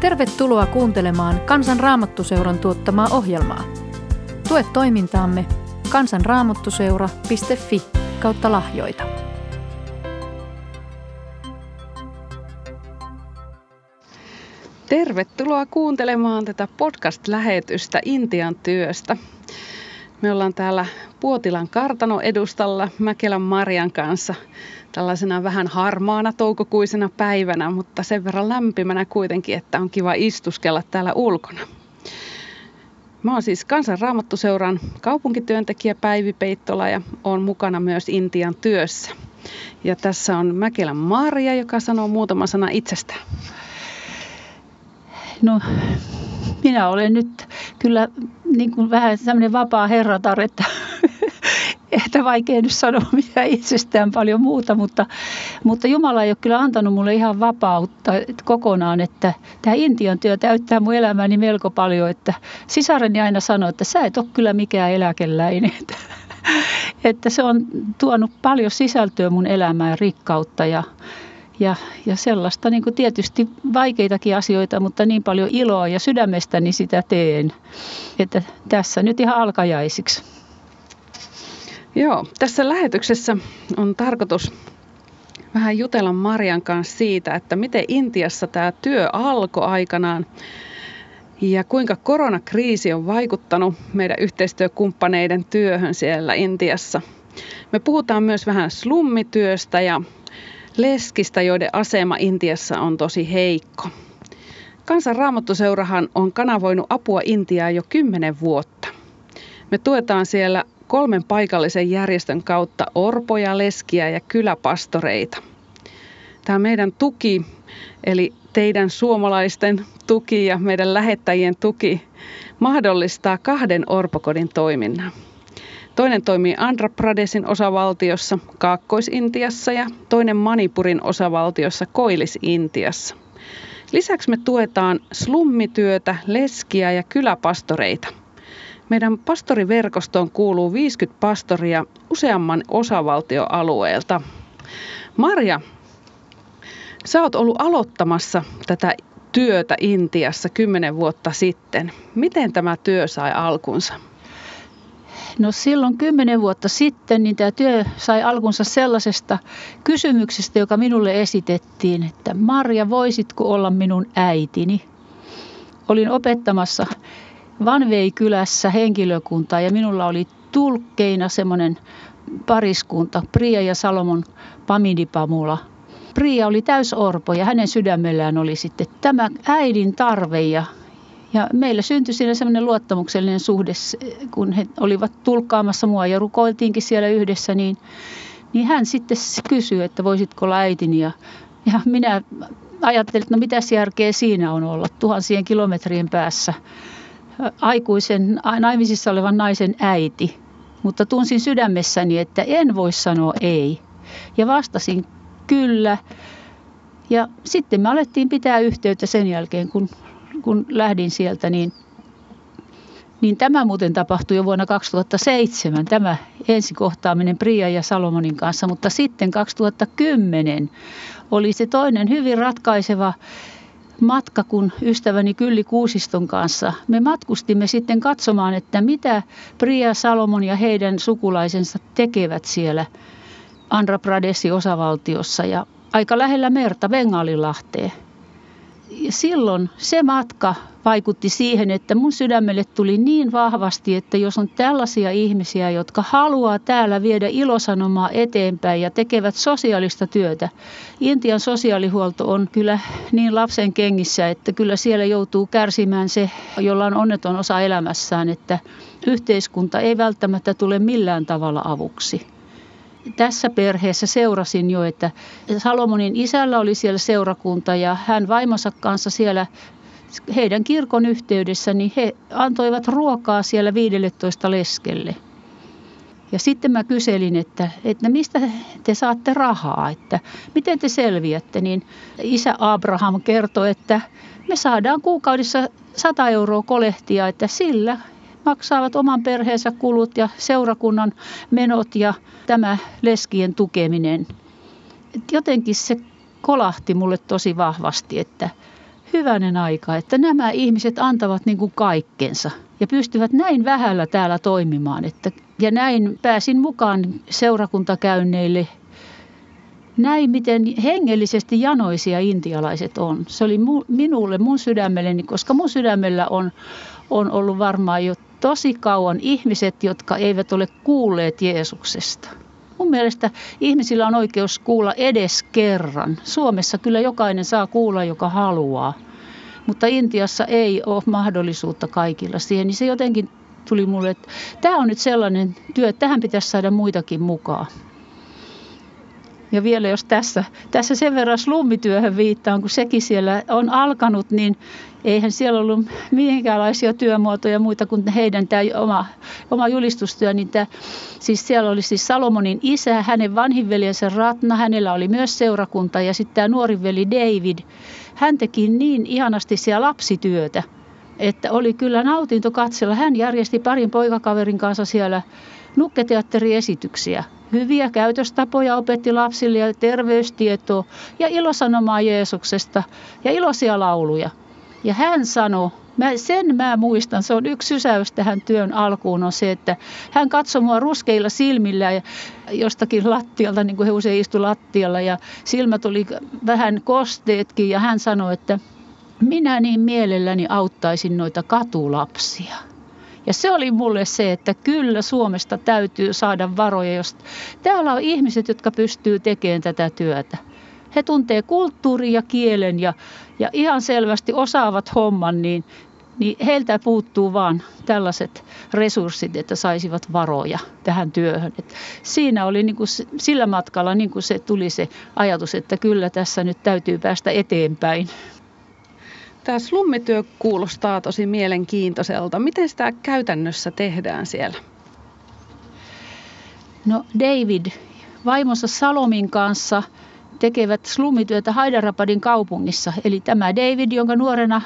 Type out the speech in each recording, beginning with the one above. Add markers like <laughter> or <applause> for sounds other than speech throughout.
Tervetuloa kuuntelemaan Kansan Raamattuseuran tuottamaa ohjelmaa. Tue toimintaamme kansanraamattuseura.fi kautta lahjoita. Tervetuloa kuuntelemaan tätä podcast-lähetystä Intian työstä. Me ollaan täällä Puotilan kartano edustalla Mäkelän Marian kanssa tällaisena vähän harmaana toukokuisena päivänä, mutta sen verran lämpimänä kuitenkin, että on kiva istuskella täällä ulkona. Mä oon siis Kansanraamattuseuran kaupunkityöntekijä Päivi Peittola ja oon mukana myös Intian työssä. Ja tässä on Mäkelän Maria, joka sanoo muutama sana itsestään. No, minä olen nyt kyllä niin kuin vähän sellainen vapaa herratar, että, että vaikea nyt sanoa <laughs> mitä itsestään paljon muuta, mutta, mutta Jumala ei ole kyllä antanut mulle ihan vapautta kokonaan, että tämä Intian työ täyttää mun elämäni melko paljon, että sisareni aina sanoi, että sä et ole kyllä mikään eläkeläinen, <laughs> että, se on tuonut paljon sisältöä mun elämään rikkautta ja, ja, ja sellaista niin kuin tietysti vaikeitakin asioita, mutta niin paljon iloa ja sydämestäni sitä teen. Että tässä nyt ihan alkajaisiksi. Joo, tässä lähetyksessä on tarkoitus vähän jutella Marian kanssa siitä, että miten Intiassa tämä työ alkoi aikanaan ja kuinka koronakriisi on vaikuttanut meidän yhteistyökumppaneiden työhön siellä Intiassa. Me puhutaan myös vähän slummityöstä ja leskistä, joiden asema Intiassa on tosi heikko. Kansan Raamattuseurahan on kanavoinut apua Intiaan jo kymmenen vuotta. Me tuetaan siellä kolmen paikallisen järjestön kautta orpoja, leskiä ja kyläpastoreita. Tämä meidän tuki, eli teidän suomalaisten tuki ja meidän lähettäjien tuki, mahdollistaa kahden orpokodin toiminnan. Toinen toimii Andhra Pradesin osavaltiossa Kaakkois-Intiassa ja toinen Manipurin osavaltiossa Koilis-Intiassa. Lisäksi me tuetaan slummityötä, leskiä ja kyläpastoreita. Meidän pastoriverkostoon kuuluu 50 pastoria useamman osavaltioalueelta. Marja, sä oot ollut aloittamassa tätä työtä Intiassa kymmenen vuotta sitten. Miten tämä työ sai alkunsa? No silloin kymmenen vuotta sitten niin tämä työ sai alkunsa sellaisesta kysymyksestä, joka minulle esitettiin, että Marja, voisitko olla minun äitini? Olin opettamassa Vanvei-kylässä henkilökuntaa ja minulla oli tulkkeina semmoinen pariskunta, Priya ja Salomon Pamidipamula. Priya oli täysorpo ja hänen sydämellään oli sitten tämä äidin tarve ja ja meillä syntyi siinä semmoinen luottamuksellinen suhde, kun he olivat tulkkaamassa mua ja rukoiltiinkin siellä yhdessä, niin, niin hän sitten kysyi, että voisitko olla äitini. Ja, ja minä ajattelin, että no mitä järkeä siinä on olla tuhansien kilometrien päässä aikuisen naimisissa olevan naisen äiti. Mutta tunsin sydämessäni, että en voi sanoa ei. Ja vastasin kyllä. Ja sitten me alettiin pitää yhteyttä sen jälkeen, kun kun lähdin sieltä, niin, niin tämä muuten tapahtui jo vuonna 2007, tämä ensikohtaaminen Priya ja Salomonin kanssa, mutta sitten 2010 oli se toinen hyvin ratkaiseva matka, kun ystäväni Kylli Kuusiston kanssa. Me matkustimme sitten katsomaan, että mitä Priya Salomon ja heidän sukulaisensa tekevät siellä Andhra Pradesin osavaltiossa ja aika lähellä merta Bengalilahteen silloin se matka vaikutti siihen, että mun sydämelle tuli niin vahvasti, että jos on tällaisia ihmisiä, jotka haluaa täällä viedä ilosanomaa eteenpäin ja tekevät sosiaalista työtä. Intian sosiaalihuolto on kyllä niin lapsen kengissä, että kyllä siellä joutuu kärsimään se, jolla on onneton osa elämässään, että yhteiskunta ei välttämättä tule millään tavalla avuksi tässä perheessä seurasin jo, että Salomonin isällä oli siellä seurakunta ja hän vaimonsa kanssa siellä heidän kirkon yhteydessä, niin he antoivat ruokaa siellä 15 leskelle. Ja sitten mä kyselin, että, että mistä te saatte rahaa, että miten te selviätte, niin isä Abraham kertoi, että me saadaan kuukaudessa 100 euroa kolehtia, että sillä maksavat oman perheensä kulut ja seurakunnan menot ja tämä leskien tukeminen. Et jotenkin se kolahti mulle tosi vahvasti, että, hyvänen aika, että nämä ihmiset antavat niin kuin kaikkensa ja pystyvät näin vähällä täällä toimimaan. Että, ja näin pääsin mukaan seurakuntakäynneille. Näin, miten hengellisesti janoisia intialaiset on. Se oli mu, minulle, mun sydämelleni, koska mun sydämellä on, on ollut varmaan jo tosi kauan ihmiset, jotka eivät ole kuulleet Jeesuksesta. Mun mielestä ihmisillä on oikeus kuulla edes kerran. Suomessa kyllä jokainen saa kuulla, joka haluaa. Mutta Intiassa ei ole mahdollisuutta kaikilla siihen, niin se jotenkin tuli mulle, että tämä on nyt sellainen työ, että tähän pitäisi saada muitakin mukaan. Ja vielä jos tässä, tässä sen verran slummityöhön viittaan, kun sekin siellä on alkanut, niin eihän siellä ollut minkäänlaisia työmuotoja muita kuin heidän tämä oma, oma julistustyö. Niin tämä, siis siellä oli siis Salomonin isä, hänen vanhin veljensä Ratna, hänellä oli myös seurakunta ja sitten tämä nuori veli David. Hän teki niin ihanasti siellä lapsityötä, että oli kyllä nautinto katsella. Hän järjesti parin poikakaverin kanssa siellä nukketeatteriesityksiä. Hyviä käytöstapoja opetti lapsille ja terveystietoa ja ilosanomaa Jeesuksesta ja iloisia lauluja. Ja hän sanoi, mä, sen mä muistan, se on yksi sysäys tähän työn alkuun, on se, että hän katsoi mua ruskeilla silmillä ja jostakin lattialta, niin kuin he usein istu lattialla ja silmät oli vähän kosteetkin ja hän sanoi, että minä niin mielelläni auttaisin noita katulapsia. Ja se oli mulle se, että kyllä Suomesta täytyy saada varoja, jos täällä on ihmiset, jotka pystyy tekemään tätä työtä. He tuntee kulttuurin ja kielen ja, ja ihan selvästi osaavat homman, niin, niin heiltä puuttuu vaan tällaiset resurssit, että saisivat varoja tähän työhön. Et siinä oli niin kuin sillä matkalla niin kuin se tuli se ajatus, että kyllä tässä nyt täytyy päästä eteenpäin. Tämä slummityö kuulostaa tosi mielenkiintoiselta. Miten sitä käytännössä tehdään siellä? No David vaimonsa Salomin kanssa tekevät slummityötä Hyderabadin kaupungissa. Eli tämä David, jonka nuorena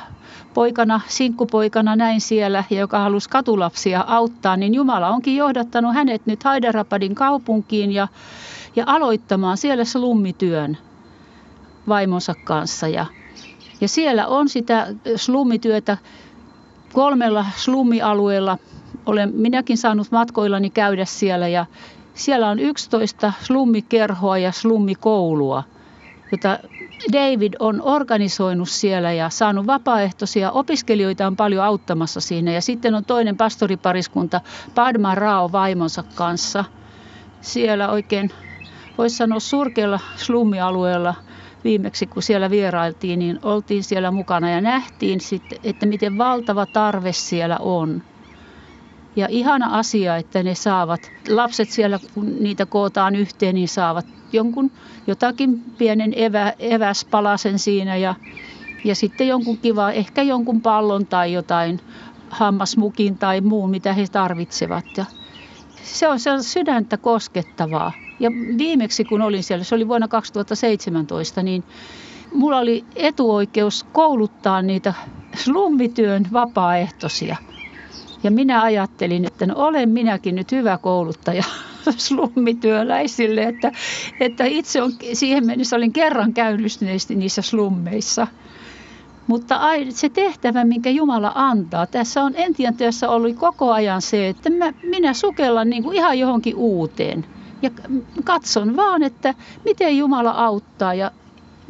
poikana, sinkkupoikana näin siellä ja joka halusi katulapsia auttaa, niin Jumala onkin johdattanut hänet nyt Hyderabadin kaupunkiin ja, ja aloittamaan siellä slummityön vaimonsa kanssa. Ja ja siellä on sitä slummityötä kolmella slummialueella. Olen minäkin saanut matkoillani käydä siellä ja siellä on 11 slummikerhoa ja slummikoulua, jota David on organisoinut siellä ja saanut vapaaehtoisia opiskelijoita on paljon auttamassa siinä. Ja sitten on toinen pastoripariskunta Padma Rao vaimonsa kanssa. Siellä oikein, voisi sanoa surkealla slummialueella – viimeksi kun siellä vierailtiin, niin oltiin siellä mukana ja nähtiin sitten, että miten valtava tarve siellä on. Ja ihana asia, että ne saavat, lapset siellä kun niitä kootaan yhteen, niin saavat jonkun jotakin pienen evä, eväspalasen siinä ja, ja sitten jonkun kiva, ehkä jonkun pallon tai jotain hammasmukin tai muun, mitä he tarvitsevat. Ja se on, se on sydäntä koskettavaa. Ja viimeksi kun olin siellä, se oli vuonna 2017, niin mulla oli etuoikeus kouluttaa niitä slummityön vapaaehtoisia. Ja minä ajattelin, että no olen minäkin nyt hyvä kouluttaja <laughs> slummityöläisille, että, että itse on, siihen mennessä olin kerran käynyt niissä slummeissa. Mutta se tehtävä, minkä Jumala antaa, tässä on entien työssä ollut koko ajan se, että mä, minä sukellan niin kuin ihan johonkin uuteen. Ja katson vaan, että miten Jumala auttaa. Ja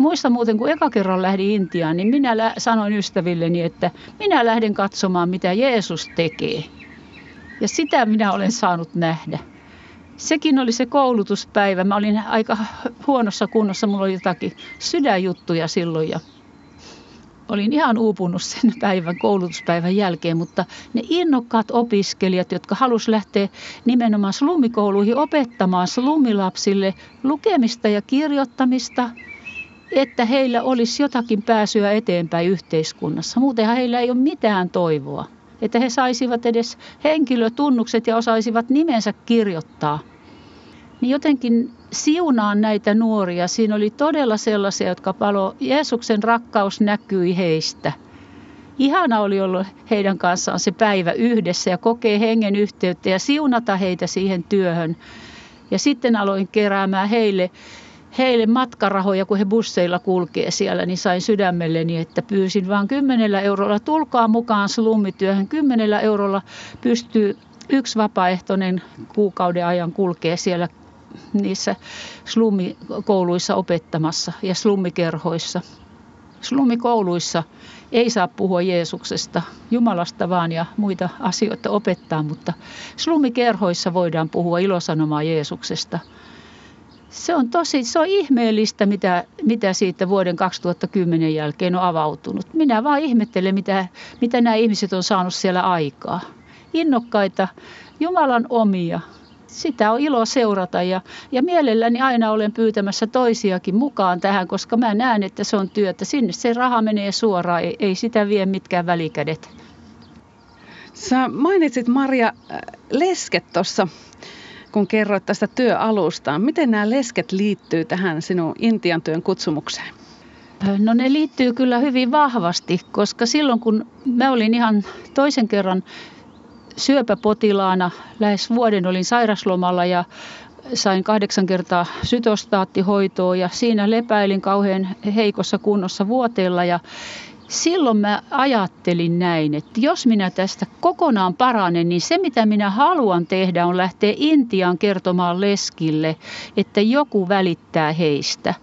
muista muuten, kun eka kerran lähdin Intiaan, niin minä sanoin ystävilleni, että minä lähden katsomaan, mitä Jeesus tekee. Ja sitä minä olen saanut nähdä. Sekin oli se koulutuspäivä. Mä olin aika huonossa kunnossa, mulla oli jotakin sydänjuttuja silloin ja olin ihan uupunut sen päivän koulutuspäivän jälkeen, mutta ne innokkaat opiskelijat, jotka halusivat lähteä nimenomaan slumikouluihin opettamaan slumilapsille lukemista ja kirjoittamista, että heillä olisi jotakin pääsyä eteenpäin yhteiskunnassa. Muutenhan heillä ei ole mitään toivoa, että he saisivat edes henkilötunnukset ja osaisivat nimensä kirjoittaa. Niin jotenkin siunaan näitä nuoria. Siinä oli todella sellaisia, jotka palo, Jeesuksen rakkaus näkyi heistä. Ihana oli ollut heidän kanssaan se päivä yhdessä ja kokee hengen yhteyttä ja siunata heitä siihen työhön. Ja sitten aloin keräämään heille heille matkarahoja, kun he busseilla kulkee siellä, niin sain sydämelleni, että pyysin vain kymmenellä eurolla. Tulkaa mukaan slummityöhön. Kymmenellä eurolla pystyy yksi vapaaehtoinen kuukauden ajan kulkee siellä niissä slummikouluissa opettamassa ja slummikerhoissa. Slummikouluissa ei saa puhua Jeesuksesta, Jumalasta vaan ja muita asioita opettaa, mutta slummikerhoissa voidaan puhua ilosanomaa Jeesuksesta. Se on tosi, se on ihmeellistä, mitä, mitä siitä vuoden 2010 jälkeen on avautunut. Minä vaan ihmettelen, mitä, mitä nämä ihmiset on saanut siellä aikaa. Innokkaita, Jumalan omia, sitä on ilo seurata ja, ja mielelläni aina olen pyytämässä toisiakin mukaan tähän, koska mä näen, että se on työtä. Sinne se raha menee suoraan, ei, ei sitä vie mitkään välikädet. Sä mainitsit Maria äh, lesket tuossa, kun kerroit tästä työalustaan. Miten nämä lesket liittyy tähän sinun Intian työn kutsumukseen? No ne liittyy kyllä hyvin vahvasti, koska silloin kun mä olin ihan toisen kerran syöpäpotilaana. Lähes vuoden olin sairaslomalla ja sain kahdeksan kertaa sytostaattihoitoa ja siinä lepäilin kauhean heikossa kunnossa vuoteella ja silloin mä ajattelin näin, että jos minä tästä kokonaan paranen, niin se mitä minä haluan tehdä on lähteä Intiaan kertomaan leskille, että joku välittää heistä –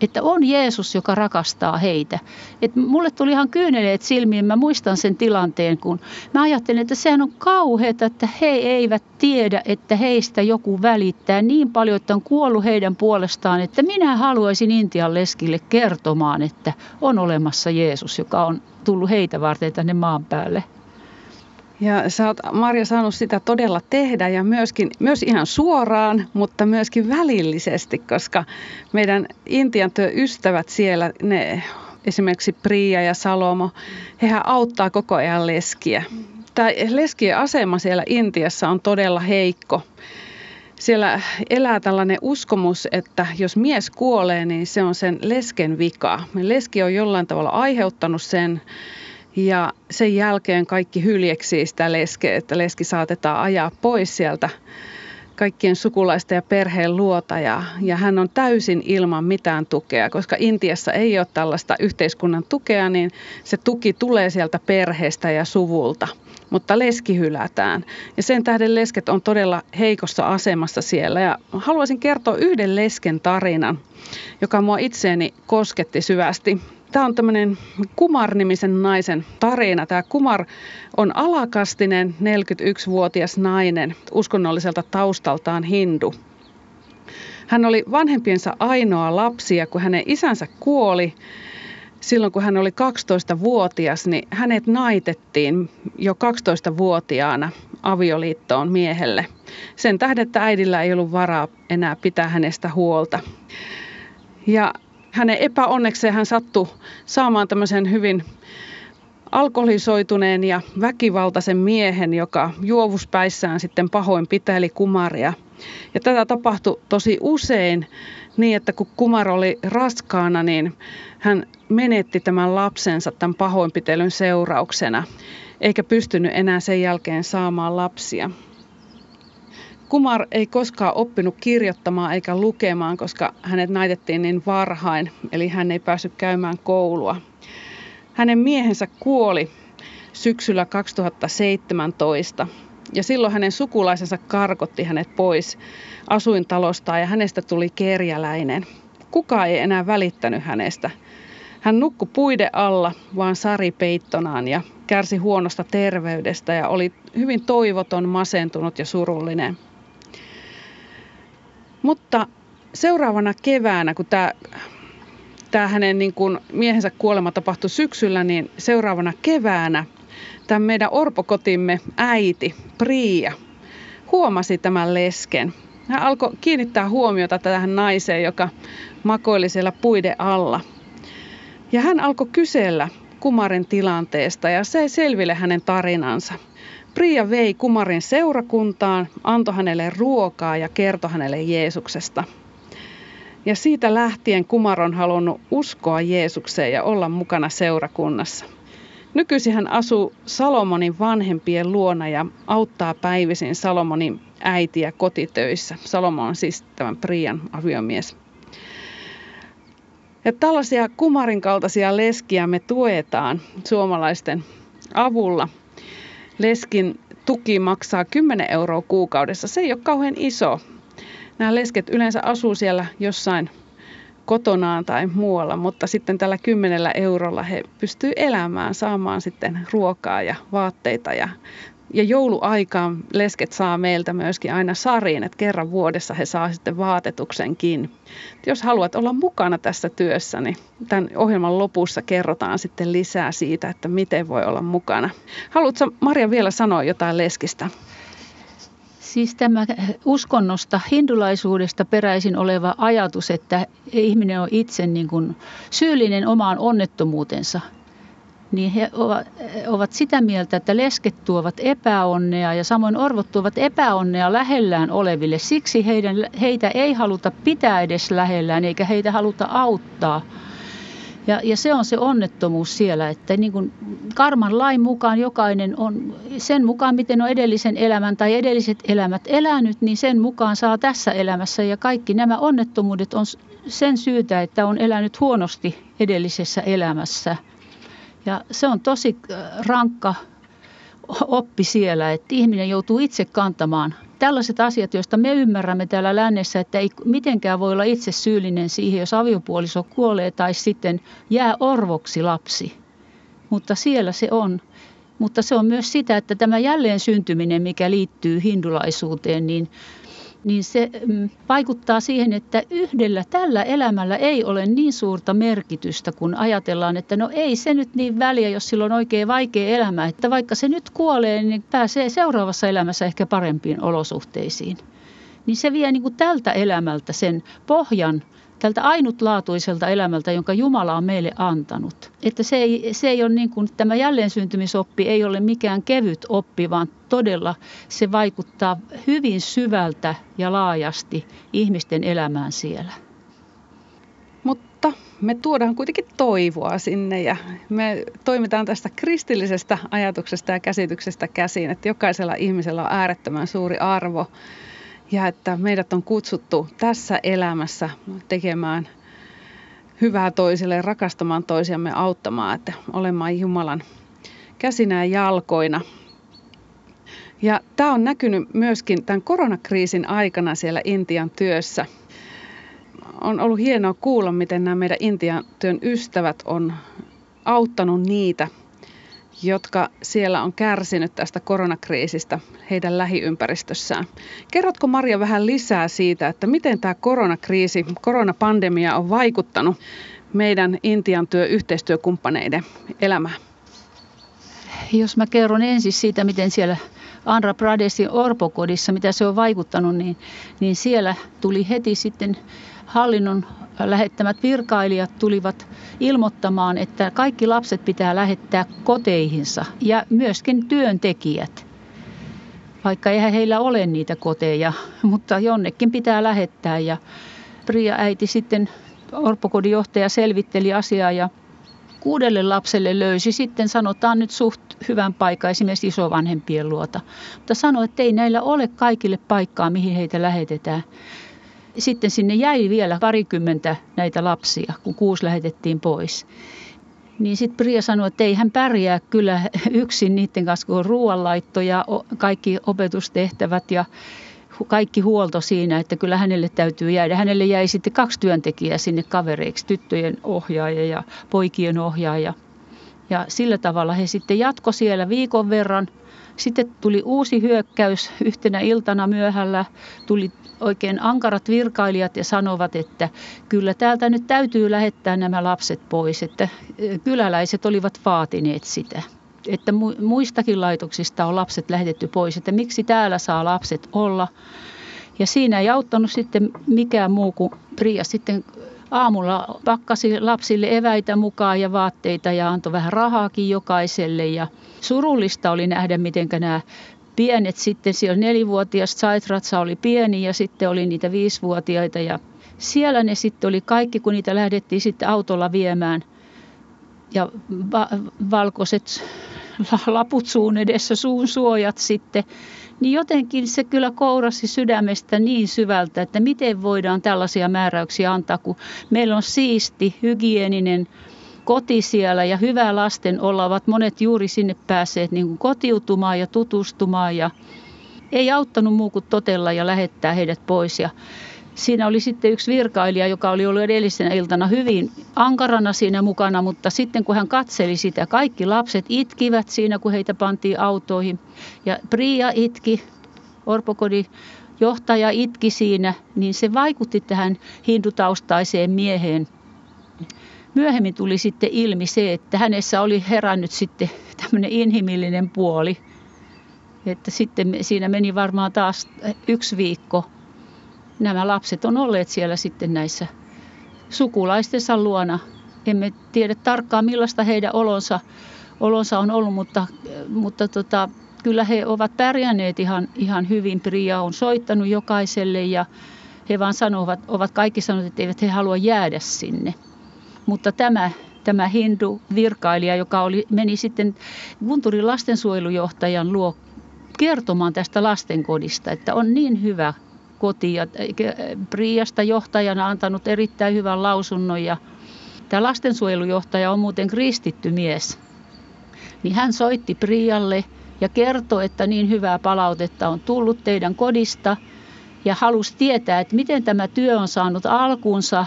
että on Jeesus, joka rakastaa heitä. Et mulle tuli ihan kyyneleet silmiin, mä muistan sen tilanteen, kun mä ajattelin, että sehän on kauheata, että he eivät tiedä, että heistä joku välittää niin paljon, että on kuollut heidän puolestaan, että minä haluaisin Intian leskille kertomaan, että on olemassa Jeesus, joka on tullut heitä varten tänne maan päälle. Ja sä oot, Marja, saanut sitä todella tehdä ja myöskin, myös ihan suoraan, mutta myöskin välillisesti, koska meidän Intian työystävät siellä, ne esimerkiksi Priia ja Salomo, hehän auttaa koko ajan leskiä. Tämä leskien asema siellä Intiassa on todella heikko. Siellä elää tällainen uskomus, että jos mies kuolee, niin se on sen lesken vika. Leski on jollain tavalla aiheuttanut sen, ja sen jälkeen kaikki hyljeksii sitä leskeä, että leski saatetaan ajaa pois sieltä kaikkien sukulaisten ja perheen luota ja, ja hän on täysin ilman mitään tukea, koska Intiassa ei ole tällaista yhteiskunnan tukea, niin se tuki tulee sieltä perheestä ja suvulta, mutta leski hylätään. Ja sen tähden lesket on todella heikossa asemassa siellä ja haluaisin kertoa yhden lesken tarinan, joka mua itseeni kosketti syvästi. Tämä on tämmöinen Kumar-nimisen naisen tarina. Tämä Kumar on alakastinen 41-vuotias nainen, uskonnolliselta taustaltaan hindu. Hän oli vanhempiensa ainoa lapsi ja kun hänen isänsä kuoli, silloin kun hän oli 12-vuotias, niin hänet naitettiin jo 12-vuotiaana avioliittoon miehelle. Sen tähden, että äidillä ei ollut varaa enää pitää hänestä huolta. Ja hänen epäonnekseen hän sattui saamaan tämmöisen hyvin alkoholisoituneen ja väkivaltaisen miehen, joka juovuspäissään sitten pahoin piteli kumaria. Ja tätä tapahtui tosi usein niin, että kun kumar oli raskaana, niin hän menetti tämän lapsensa tämän pahoinpitelyn seurauksena, eikä pystynyt enää sen jälkeen saamaan lapsia. Kumar ei koskaan oppinut kirjoittamaan eikä lukemaan, koska hänet naitettiin niin varhain, eli hän ei päässyt käymään koulua. Hänen miehensä kuoli syksyllä 2017 ja silloin hänen sukulaisensa karkotti hänet pois asuintalostaan ja hänestä tuli kerjäläinen. Kuka ei enää välittänyt hänestä. Hän nukkui puide alla vaan sari peittonaan ja kärsi huonosta terveydestä ja oli hyvin toivoton, masentunut ja surullinen. Mutta seuraavana keväänä, kun tämä, tämä hänen niin kuin miehensä kuolema tapahtui syksyllä, niin seuraavana keväänä tämän meidän orpokotimme äiti, Priia, huomasi tämän lesken. Hän alkoi kiinnittää huomiota tähän naiseen, joka makoili siellä puiden alla. Ja hän alkoi kysellä kumarin tilanteesta ja se selville hänen tarinansa. Priia vei kumarin seurakuntaan, antoi hänelle ruokaa ja kertoi hänelle Jeesuksesta. Ja siitä lähtien kumar on halunnut uskoa Jeesukseen ja olla mukana seurakunnassa. Nykyisin hän asuu Salomonin vanhempien luona ja auttaa päivisin Salomonin äitiä kotitöissä. Salomon on siis tämän Prian aviomies. Ja tällaisia kumarin kaltaisia leskiä me tuetaan suomalaisten avulla. Leskin tuki maksaa 10 euroa kuukaudessa. Se ei ole kauhean iso. Nämä lesket yleensä asuu siellä jossain kotonaan tai muualla, mutta sitten tällä kymmenellä eurolla he pystyvät elämään, saamaan sitten ruokaa ja vaatteita ja ja jouluaikaan lesket saa meiltä myöskin aina sariin, että kerran vuodessa he saa sitten vaatetuksenkin. Jos haluat olla mukana tässä työssä, niin tämän ohjelman lopussa kerrotaan sitten lisää siitä, että miten voi olla mukana. Haluatko Maria vielä sanoa jotain leskistä? Siis tämä uskonnosta, hindulaisuudesta peräisin oleva ajatus, että ihminen on itse niin kuin syyllinen omaan onnettomuutensa – niin he ovat sitä mieltä, että lesket tuovat epäonnea ja samoin orvot tuovat epäonnea lähellään oleville. Siksi heidän, heitä ei haluta pitää edes lähellään eikä heitä haluta auttaa. Ja, ja se on se onnettomuus siellä, että niin kuin karman lain mukaan jokainen on sen mukaan, miten on edellisen elämän tai edelliset elämät elänyt, niin sen mukaan saa tässä elämässä. Ja kaikki nämä onnettomuudet on sen syytä, että on elänyt huonosti edellisessä elämässä. Ja se on tosi äh, rankka oppi siellä, että ihminen joutuu itse kantamaan tällaiset asiat, joista me ymmärrämme täällä lännessä, että ei mitenkään voi olla itse syyllinen siihen, jos aviopuoliso kuolee tai sitten jää orvoksi lapsi. Mutta siellä se on. Mutta se on myös sitä, että tämä jälleen syntyminen, mikä liittyy hindulaisuuteen, niin niin se mm, vaikuttaa siihen, että yhdellä tällä elämällä ei ole niin suurta merkitystä, kun ajatellaan, että no ei se nyt niin väliä, jos sillä on oikein vaikea elämä, että vaikka se nyt kuolee, niin pääsee seuraavassa elämässä ehkä parempiin olosuhteisiin. Niin se vie niin kuin tältä elämältä sen pohjan tältä ainutlaatuiselta elämältä, jonka Jumala on meille antanut. Että se ei, se ei ole niin kuin, tämä jälleensyntymysoppi ei ole mikään kevyt oppi, vaan todella se vaikuttaa hyvin syvältä ja laajasti ihmisten elämään siellä. Mutta me tuodaan kuitenkin toivoa sinne ja me toimitaan tästä kristillisestä ajatuksesta ja käsityksestä käsiin, että jokaisella ihmisellä on äärettömän suuri arvo ja että meidät on kutsuttu tässä elämässä tekemään hyvää toisille, rakastamaan toisiamme, auttamaan, että olemaan Jumalan käsinä ja jalkoina. Ja tämä on näkynyt myöskin tämän koronakriisin aikana siellä Intian työssä. On ollut hienoa kuulla, miten nämä meidän Intian työn ystävät on auttanut niitä, jotka siellä on kärsinyt tästä koronakriisistä heidän lähiympäristössään. Kerrotko Maria vähän lisää siitä, että miten tämä koronakriisi, koronapandemia on vaikuttanut meidän Intian työ yhteistyökumppaneiden elämään? Jos mä kerron ensin siitä, miten siellä Andhra Pradesin orpokodissa, mitä se on vaikuttanut, niin, niin siellä tuli heti sitten hallinnon lähettämät virkailijat tulivat ilmoittamaan, että kaikki lapset pitää lähettää koteihinsa ja myöskin työntekijät. Vaikka eihän heillä ole niitä koteja, <laughs> mutta jonnekin pitää lähettää. Ja Priya äiti sitten, orpokodin johtaja, selvitteli asiaa ja kuudelle lapselle löysi sitten, sanotaan nyt suht hyvän paikan esimerkiksi isovanhempien luota. Mutta sanoi, että ei näillä ole kaikille paikkaa, mihin heitä lähetetään sitten sinne jäi vielä parikymmentä näitä lapsia, kun kuusi lähetettiin pois. Niin sitten Priya sanoi, että ei hän pärjää kyllä yksin niiden kanssa, kun on ruoanlaitto ja kaikki opetustehtävät ja kaikki huolto siinä, että kyllä hänelle täytyy jäädä. Hänelle jäi sitten kaksi työntekijää sinne kavereiksi, tyttöjen ohjaaja ja poikien ohjaaja. Ja sillä tavalla he sitten jatko siellä viikon verran. Sitten tuli uusi hyökkäys yhtenä iltana myöhällä. Tuli oikein ankarat virkailijat ja sanovat, että kyllä täältä nyt täytyy lähettää nämä lapset pois. Että kyläläiset olivat vaatineet sitä että muistakin laitoksista on lapset lähetetty pois, että miksi täällä saa lapset olla. Ja siinä ei auttanut sitten mikään muu kuin Priya sitten aamulla pakkasi lapsille eväitä mukaan ja vaatteita ja antoi vähän rahaakin jokaiselle. Ja surullista oli nähdä, miten nämä pienet sitten, siellä nelivuotias Saitratsa oli pieni ja sitten oli niitä viisivuotiaita ja siellä ne sitten oli kaikki, kun niitä lähdettiin sitten autolla viemään. Ja va- valkoiset laput suun edessä, suun suojat sitten, niin jotenkin se kyllä kourasi sydämestä niin syvältä, että miten voidaan tällaisia määräyksiä antaa, kun meillä on siisti, hygieninen koti siellä ja hyvä lasten olla, ovat monet juuri sinne päässeet niin kuin kotiutumaan ja tutustumaan ja ei auttanut muu kuin totella ja lähettää heidät pois. Ja Siinä oli sitten yksi virkailija, joka oli ollut edellisenä iltana hyvin ankarana siinä mukana, mutta sitten kun hän katseli sitä, kaikki lapset itkivät siinä, kun heitä pantiin autoihin. Ja Priia itki, Orpokodin johtaja itki siinä, niin se vaikutti tähän hindutaustaiseen mieheen. Myöhemmin tuli sitten ilmi se, että hänessä oli herännyt sitten tämmöinen inhimillinen puoli. Että sitten siinä meni varmaan taas yksi viikko – nämä lapset on olleet siellä sitten näissä sukulaistensa luona. Emme tiedä tarkkaan millaista heidän olonsa, olonsa on ollut, mutta, mutta tota, kyllä he ovat pärjänneet ihan, ihan hyvin. Priya on soittanut jokaiselle ja he vaan sanovat, ovat kaikki sanoneet, että eivät he halua jäädä sinne. Mutta tämä, tämä hindu virkailija, joka oli, meni sitten Gunturin lastensuojelujohtajan luo kertomaan tästä lastenkodista, että on niin hyvä koti. Ja Priasta johtajana antanut erittäin hyvän lausunnon ja tämä lastensuojelujohtaja on muuten kristitty mies. Niin hän soitti Prialle ja kertoi, että niin hyvää palautetta on tullut teidän kodista ja halusi tietää, että miten tämä työ on saanut alkuunsa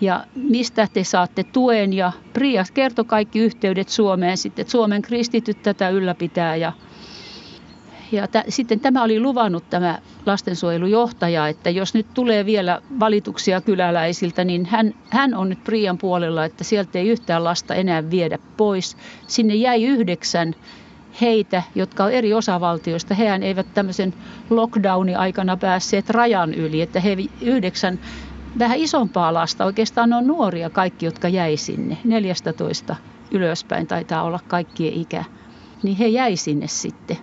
ja mistä te saatte tuen. Ja Prias kertoi kaikki yhteydet Suomeen sitten, että Suomen kristityt tätä ylläpitää ja ja t- sitten tämä oli luvannut tämä lastensuojelujohtaja, että jos nyt tulee vielä valituksia kyläläisiltä, niin hän, hän on nyt Prian puolella, että sieltä ei yhtään lasta enää viedä pois. Sinne jäi yhdeksän heitä, jotka on eri osavaltioista. Hehän eivät tämmöisen lockdownin aikana päässeet rajan yli, että he yhdeksän vähän isompaa lasta, oikeastaan on nuoria kaikki, jotka jäi sinne, 14 ylöspäin taitaa olla kaikkien ikä, niin he jäi sinne sitten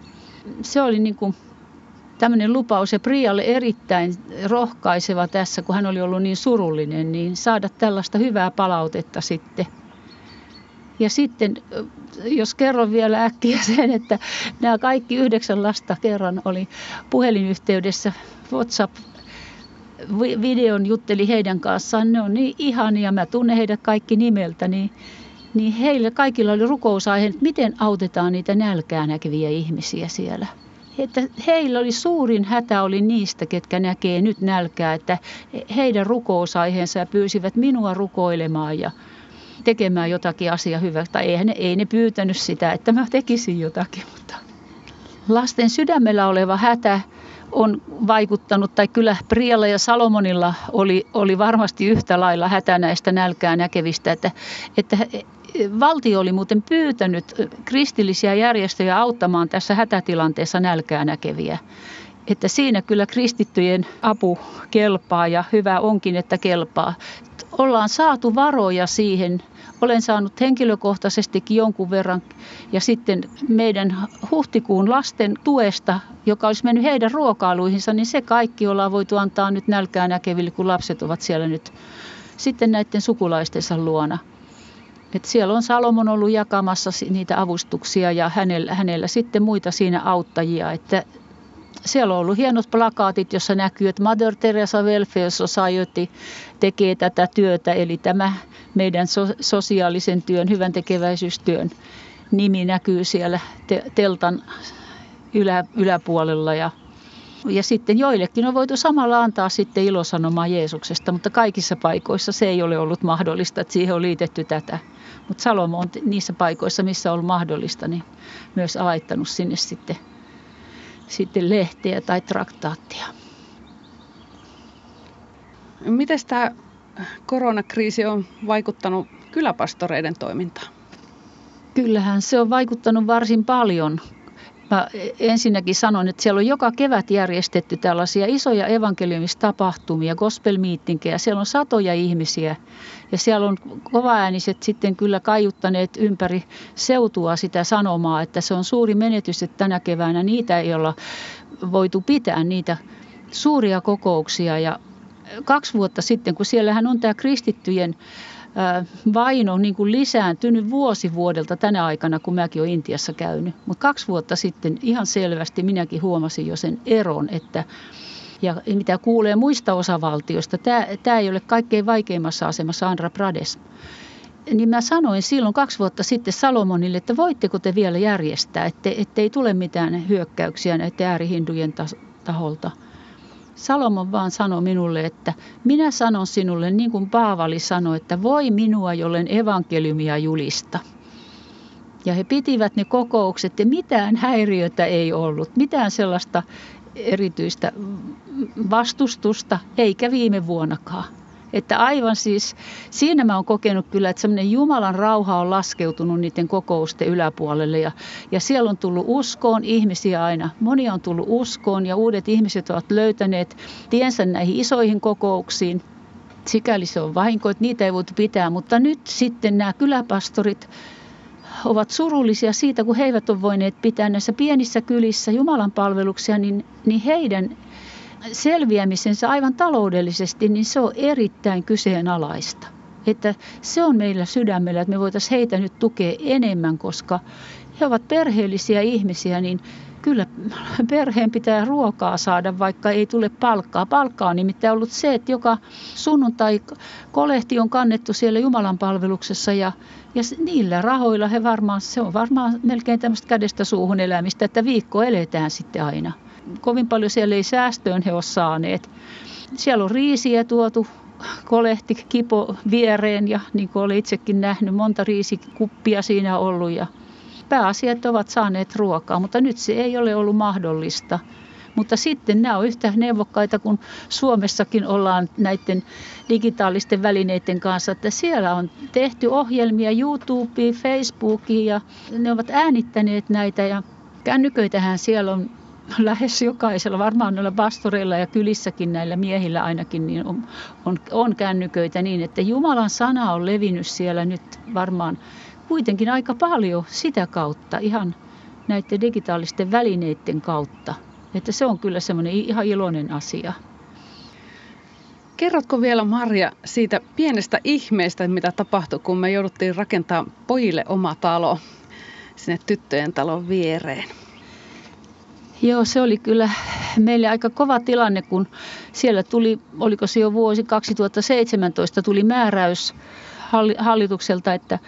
se oli niin kuin tämmöinen lupaus ja Prialle erittäin rohkaiseva tässä, kun hän oli ollut niin surullinen, niin saada tällaista hyvää palautetta sitten. Ja sitten, jos kerron vielä äkkiä <laughs> sen, että nämä kaikki yhdeksän lasta kerran oli puhelinyhteydessä WhatsApp videon jutteli heidän kanssaan. Ne on niin ihania, mä tunnen heidät kaikki nimeltä, niin, niin heillä kaikilla oli rukousaihe, että miten autetaan niitä nälkää näkeviä ihmisiä siellä että heillä oli suurin hätä oli niistä, ketkä näkee nyt nälkää, että heidän rukousaiheensa ja pyysivät minua rukoilemaan ja tekemään jotakin asiaa hyväksi. Tai eihän ne, ei ne pyytänyt sitä, että mä tekisin jotakin, mutta lasten sydämellä oleva hätä on vaikuttanut, tai kyllä Prialla ja Salomonilla oli, oli varmasti yhtä lailla hätä näistä nälkää näkevistä, että, että valtio oli muuten pyytänyt kristillisiä järjestöjä auttamaan tässä hätätilanteessa nälkää näkeviä. Että siinä kyllä kristittyjen apu kelpaa ja hyvä onkin, että kelpaa. Ollaan saatu varoja siihen. Olen saanut henkilökohtaisestikin jonkun verran ja sitten meidän huhtikuun lasten tuesta, joka olisi mennyt heidän ruokailuihinsa, niin se kaikki ollaan voitu antaa nyt nälkää näkeville, kun lapset ovat siellä nyt sitten näiden sukulaistensa luona. Et siellä on Salomon ollut jakamassa niitä avustuksia ja hänellä, hänellä sitten muita siinä auttajia. Että siellä on ollut hienot plakaatit, jossa näkyy, että Mother Teresa Welfare Society tekee tätä työtä, eli tämä meidän so- sosiaalisen työn, hyvän tekeväisyystyön nimi näkyy siellä te- teltan ylä- yläpuolella ja ja sitten joillekin on voitu samalla antaa sitten ilosanomaa Jeesuksesta, mutta kaikissa paikoissa se ei ole ollut mahdollista, että siihen on liitetty tätä. Mutta Salomo on niissä paikoissa, missä on ollut mahdollista, niin myös laittanut sinne sitten, sitten lehteä tai traktaattia. Miten tämä koronakriisi on vaikuttanut kyläpastoreiden toimintaan? Kyllähän se on vaikuttanut varsin paljon. Mä ensinnäkin sanon, että siellä on joka kevät järjestetty tällaisia isoja evankeliumistapahtumia, gospel Siellä on satoja ihmisiä ja siellä on kovaääniset sitten kyllä kaiuttaneet ympäri seutua sitä sanomaa, että se on suuri menetys, että tänä keväänä niitä ei olla voitu pitää, niitä suuria kokouksia. Ja kaksi vuotta sitten, kun siellähän on tämä kristittyjen vaino niin kuin lisääntynyt vuosi vuodelta tänä aikana, kun mäkin olen Intiassa käynyt. Mutta kaksi vuotta sitten ihan selvästi minäkin huomasin jo sen eron, että ja mitä kuulee muista osavaltioista, tämä, ei ole kaikkein vaikeimmassa asemassa Andhra Pradesh. Niin mä sanoin silloin kaksi vuotta sitten Salomonille, että voitteko te vielä järjestää, että ettei tule mitään hyökkäyksiä näiden äärihindujen taholta. Salomon vaan sanoi minulle, että minä sanon sinulle niin kuin Paavali sanoi, että voi minua, jollen evankeliumia julista. Ja he pitivät ne kokoukset ja mitään häiriötä ei ollut, mitään sellaista erityistä vastustusta, eikä viime vuonnakaan. Että aivan siis, siinä mä oon kokenut kyllä, että semmoinen Jumalan rauha on laskeutunut niiden kokousten yläpuolelle. Ja, ja siellä on tullut uskoon ihmisiä aina. Monia on tullut uskoon ja uudet ihmiset ovat löytäneet tiensä näihin isoihin kokouksiin. Sikäli se on vahinko, että niitä ei voitu pitää. Mutta nyt sitten nämä kyläpastorit ovat surullisia siitä, kun he eivät ole voineet pitää näissä pienissä kylissä Jumalan palveluksia, niin, niin heidän selviämisensä aivan taloudellisesti, niin se on erittäin kyseenalaista. Että se on meillä sydämellä, että me voitaisiin heitä nyt tukea enemmän, koska he ovat perheellisiä ihmisiä, niin kyllä perheen pitää ruokaa saada, vaikka ei tule palkkaa. Palkka on nimittäin ollut se, että joka sunnuntai kolehti on kannettu siellä Jumalan palveluksessa ja, ja niillä rahoilla he varmaan, se on varmaan melkein tämmöistä kädestä suuhun elämistä, että viikko eletään sitten aina kovin paljon siellä ei säästöön he ole saaneet. Siellä on riisiä tuotu kolehti kipo viereen ja niin kuin olen itsekin nähnyt, monta riisikuppia siinä ollut ja pääasiat ovat saaneet ruokaa, mutta nyt se ei ole ollut mahdollista. Mutta sitten nämä on yhtä neuvokkaita kuin Suomessakin ollaan näiden digitaalisten välineiden kanssa, että siellä on tehty ohjelmia YouTubeen, Facebookiin ja ne ovat äänittäneet näitä ja kännyköitähän siellä on <laughs> lähes jokaisella, varmaan noilla pastoreilla ja kylissäkin näillä miehillä ainakin, niin on, on, on kännyköitä niin, että Jumalan sana on levinnyt siellä nyt varmaan kuitenkin aika paljon sitä kautta, ihan näiden digitaalisten välineiden kautta. Että se on kyllä semmoinen ihan iloinen asia. Kerrotko vielä Marja siitä pienestä ihmeestä, mitä tapahtui, kun me jouduttiin rakentamaan pojille oma talo sinne tyttöjen talon viereen? Joo, se oli kyllä meille aika kova tilanne, kun siellä tuli, oliko se jo vuosi 2017, tuli määräys hallitukselta, että,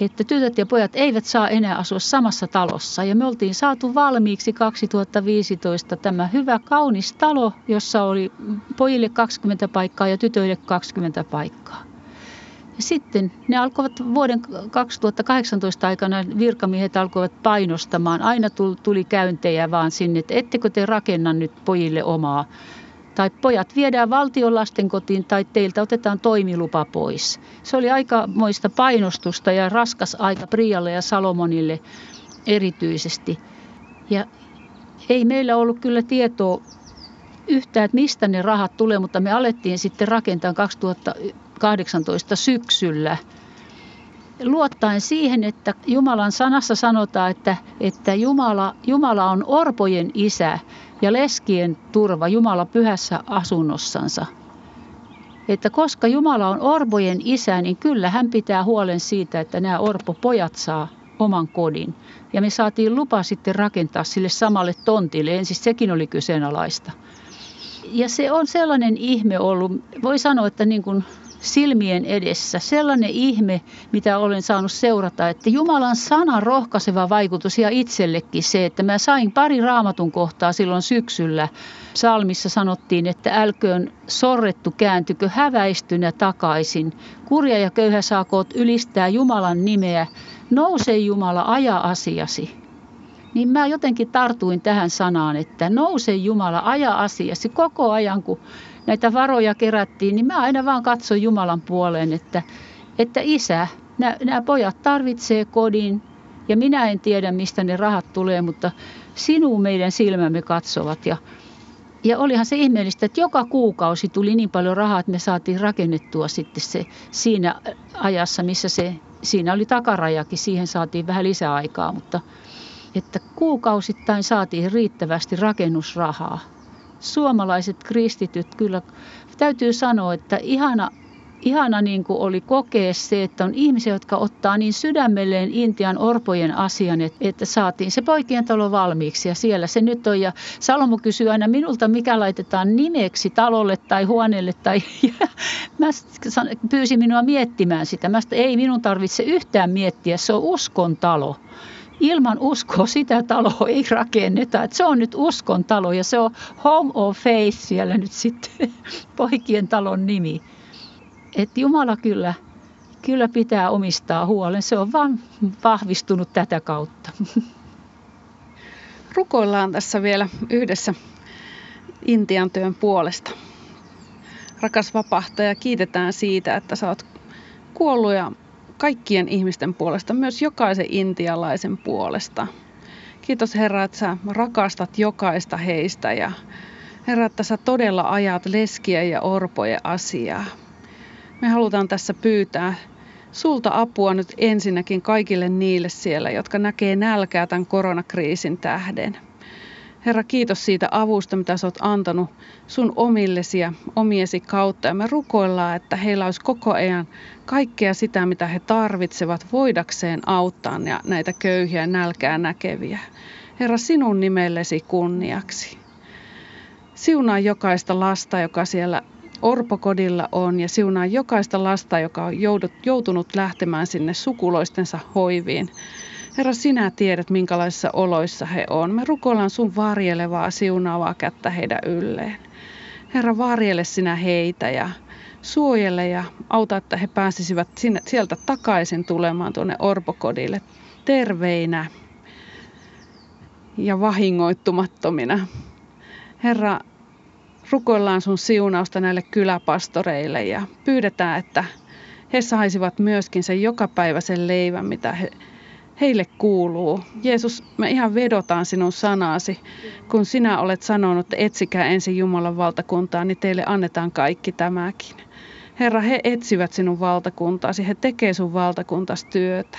että tytöt ja pojat eivät saa enää asua samassa talossa. Ja me oltiin saatu valmiiksi 2015 tämä hyvä kaunis talo, jossa oli pojille 20 paikkaa ja tytöille 20 paikkaa. Sitten ne alkoivat vuoden 2018 aikana, virkamiehet alkoivat painostamaan. Aina tuli käyntejä vaan sinne, että ettekö te rakenna nyt pojille omaa. Tai pojat viedään valtion lastenkotiin tai teiltä otetaan toimilupa pois. Se oli aikamoista painostusta ja raskas aika Prialle ja Salomonille erityisesti. Ja ei meillä ollut kyllä tietoa yhtään, että mistä ne rahat tulee, mutta me alettiin sitten rakentaa 2000 18 syksyllä. Luottaen siihen, että Jumalan sanassa sanotaan, että, että Jumala, Jumala on orpojen isä ja leskien turva Jumala pyhässä asunnossansa. Että koska Jumala on orpojen isä, niin kyllä hän pitää huolen siitä, että nämä orpopojat saa oman kodin. Ja me saatiin lupa sitten rakentaa sille samalle tontille. Ensin sekin oli kyseenalaista. Ja se on sellainen ihme ollut, voi sanoa, että niin kuin silmien edessä. Sellainen ihme, mitä olen saanut seurata, että Jumalan sana rohkaiseva vaikutus ja itsellekin se, että mä sain pari raamatun kohtaa silloin syksyllä. Salmissa sanottiin, että älköön sorrettu kääntykö häväistynä takaisin. Kurja ja köyhä saakoot ylistää Jumalan nimeä. Nouse Jumala, aja asiasi. Niin mä jotenkin tartuin tähän sanaan, että nouse Jumala, aja asiasi koko ajan, kun näitä varoja kerättiin, niin mä aina vaan katson Jumalan puoleen, että, että isä, nämä, pojat tarvitsee kodin ja minä en tiedä, mistä ne rahat tulee, mutta sinun meidän silmämme katsovat. Ja, ja olihan se ihmeellistä, että joka kuukausi tuli niin paljon rahaa, että me saatiin rakennettua sitten se siinä ajassa, missä se, siinä oli takarajakin, siihen saatiin vähän lisäaikaa, mutta että kuukausittain saatiin riittävästi rakennusrahaa suomalaiset kristityt kyllä, täytyy sanoa, että ihana ihana niin kuin oli kokea se, että on ihmisiä, jotka ottaa niin sydämelleen Intian orpojen asian, että, että saatiin se poikien talo valmiiksi ja siellä se nyt on. Ja Salomo kysyy aina minulta, mikä laitetaan nimeksi talolle tai huoneelle. Tai, <laughs> ja mä pyysin minua miettimään sitä. Mä sanoin, ei minun tarvitse yhtään miettiä, se on uskon talo ilman uskoa sitä taloa ei rakenneta. Et se on nyt uskon talo ja se on Home of Faith siellä nyt sitten <laughs> poikien talon nimi. Että Jumala kyllä, kyllä pitää omistaa huolen. Se on vaan vahvistunut tätä kautta. <laughs> Rukoillaan tässä vielä yhdessä Intian työn puolesta. Rakas vapahtaja, kiitetään siitä, että sä oot kuollut ja kaikkien ihmisten puolesta, myös jokaisen intialaisen puolesta. Kiitos Herra, että sä rakastat jokaista heistä ja Herra, että sä todella ajat leskiä ja orpoja asiaa. Me halutaan tässä pyytää sulta apua nyt ensinnäkin kaikille niille siellä, jotka näkee nälkää tämän koronakriisin tähden. Herra, kiitos siitä avusta, mitä sä oot antanut sun omillesi ja omiesi kautta. Ja me rukoillaan, että heillä olisi koko ajan kaikkea sitä, mitä he tarvitsevat voidakseen auttaa näitä köyhiä nälkää näkeviä. Herra, sinun nimellesi kunniaksi. Siunaa jokaista lasta, joka siellä orpokodilla on ja siunaa jokaista lasta, joka on joutunut lähtemään sinne sukuloistensa hoiviin. Herra, sinä tiedät, minkälaisissa oloissa he on. Me rukoillaan sun varjelevaa, siunaavaa kättä heidän ylleen. Herra, varjele sinä heitä ja suojele ja auta, että he pääsisivät sinne, sieltä takaisin tulemaan tuonne orpokodille terveinä ja vahingoittumattomina. Herra, rukoillaan sun siunausta näille kyläpastoreille ja pyydetään, että he saisivat myöskin sen jokapäiväisen leivän, mitä he, heille kuuluu. Jeesus, me ihan vedotaan sinun sanasi, kun sinä olet sanonut, että etsikää ensin Jumalan valtakuntaa, niin teille annetaan kaikki tämäkin. Herra, he etsivät sinun valtakuntaasi, he tekevät sun valtakuntas työtä.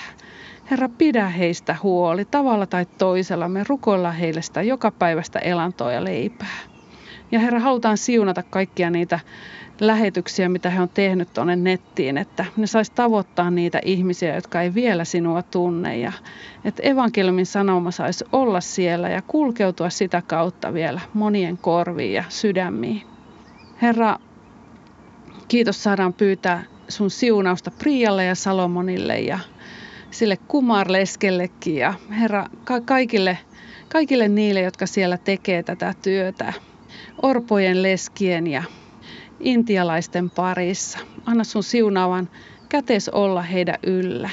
Herra, pidä heistä huoli tavalla tai toisella. Me rukoillaan heille sitä joka päivästä elantoa ja leipää. Ja Herra, halutaan siunata kaikkia niitä lähetyksiä, mitä he on tehnyt tuonne nettiin, että ne saisi tavoittaa niitä ihmisiä, jotka ei vielä sinua tunne. Ja että evankeliumin sanoma saisi olla siellä ja kulkeutua sitä kautta vielä monien korviin ja sydämiin. Herra, kiitos saadaan pyytää sun siunausta Prialle ja Salomonille ja sille kumarleskellekin. Ja Herra ka- kaikille, kaikille niille, jotka siellä tekee tätä työtä, orpojen leskien ja intialaisten parissa. Anna sun siunaavan kätes olla heidän yllä.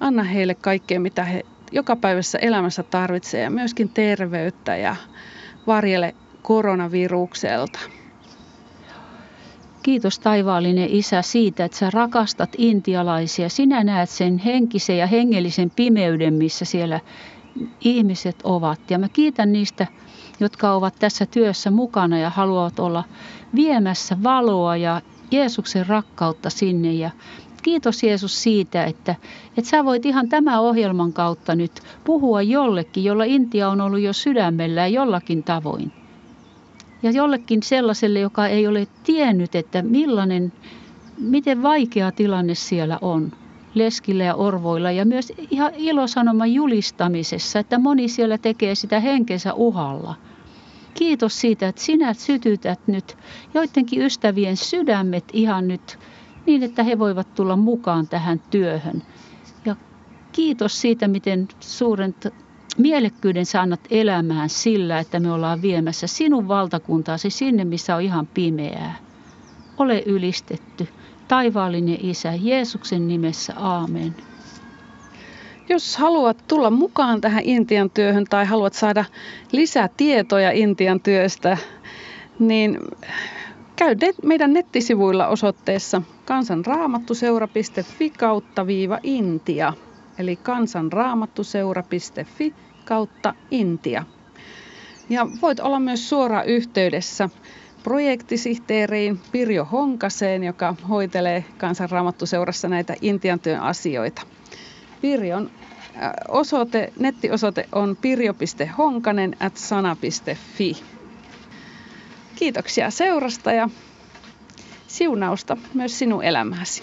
Anna heille kaikkea, mitä he jokapäiväisessä elämässä tarvitsee ja myöskin terveyttä ja varjele koronavirukselta. Kiitos taivaallinen Isä siitä, että sä rakastat intialaisia. Sinä näet sen henkisen ja hengellisen pimeyden, missä siellä ihmiset ovat. Ja mä kiitän niistä, jotka ovat tässä työssä mukana ja haluavat olla viemässä valoa ja Jeesuksen rakkautta sinne. Ja kiitos Jeesus siitä, että, että sä voit ihan tämän ohjelman kautta nyt puhua jollekin, jolla Intia on ollut jo sydämellä jollakin tavoin. Ja jollekin sellaiselle, joka ei ole tiennyt, että millainen, miten vaikea tilanne siellä on leskillä ja orvoilla ja myös ihan ilosanoman julistamisessa, että moni siellä tekee sitä henkensä uhalla. Kiitos siitä, että sinä sytytät nyt joidenkin ystävien sydämet ihan nyt niin, että he voivat tulla mukaan tähän työhön. Ja kiitos siitä, miten suuren mielekkyyden saanat elämään sillä, että me ollaan viemässä sinun valtakuntaasi sinne, missä on ihan pimeää. Ole ylistetty. Taivaallinen Isä, Jeesuksen nimessä, aamen. Jos haluat tulla mukaan tähän Intian työhön tai haluat saada lisää tietoja Intian työstä, niin käy meidän nettisivuilla osoitteessa kansanraamattuseura.fi kautta viiva Intia. Eli kansanraamattuseura.fi kautta Intia. Ja voit olla myös suoraan yhteydessä projektisihteeriin Pirjo Honkaseen, joka hoitelee kansanraamattuseurassa näitä Intian työn asioita. Pirjon äh, osoite, nettiosoite on pirjo.honkanen at sana.fi. Kiitoksia seurasta ja siunausta myös sinun elämääsi.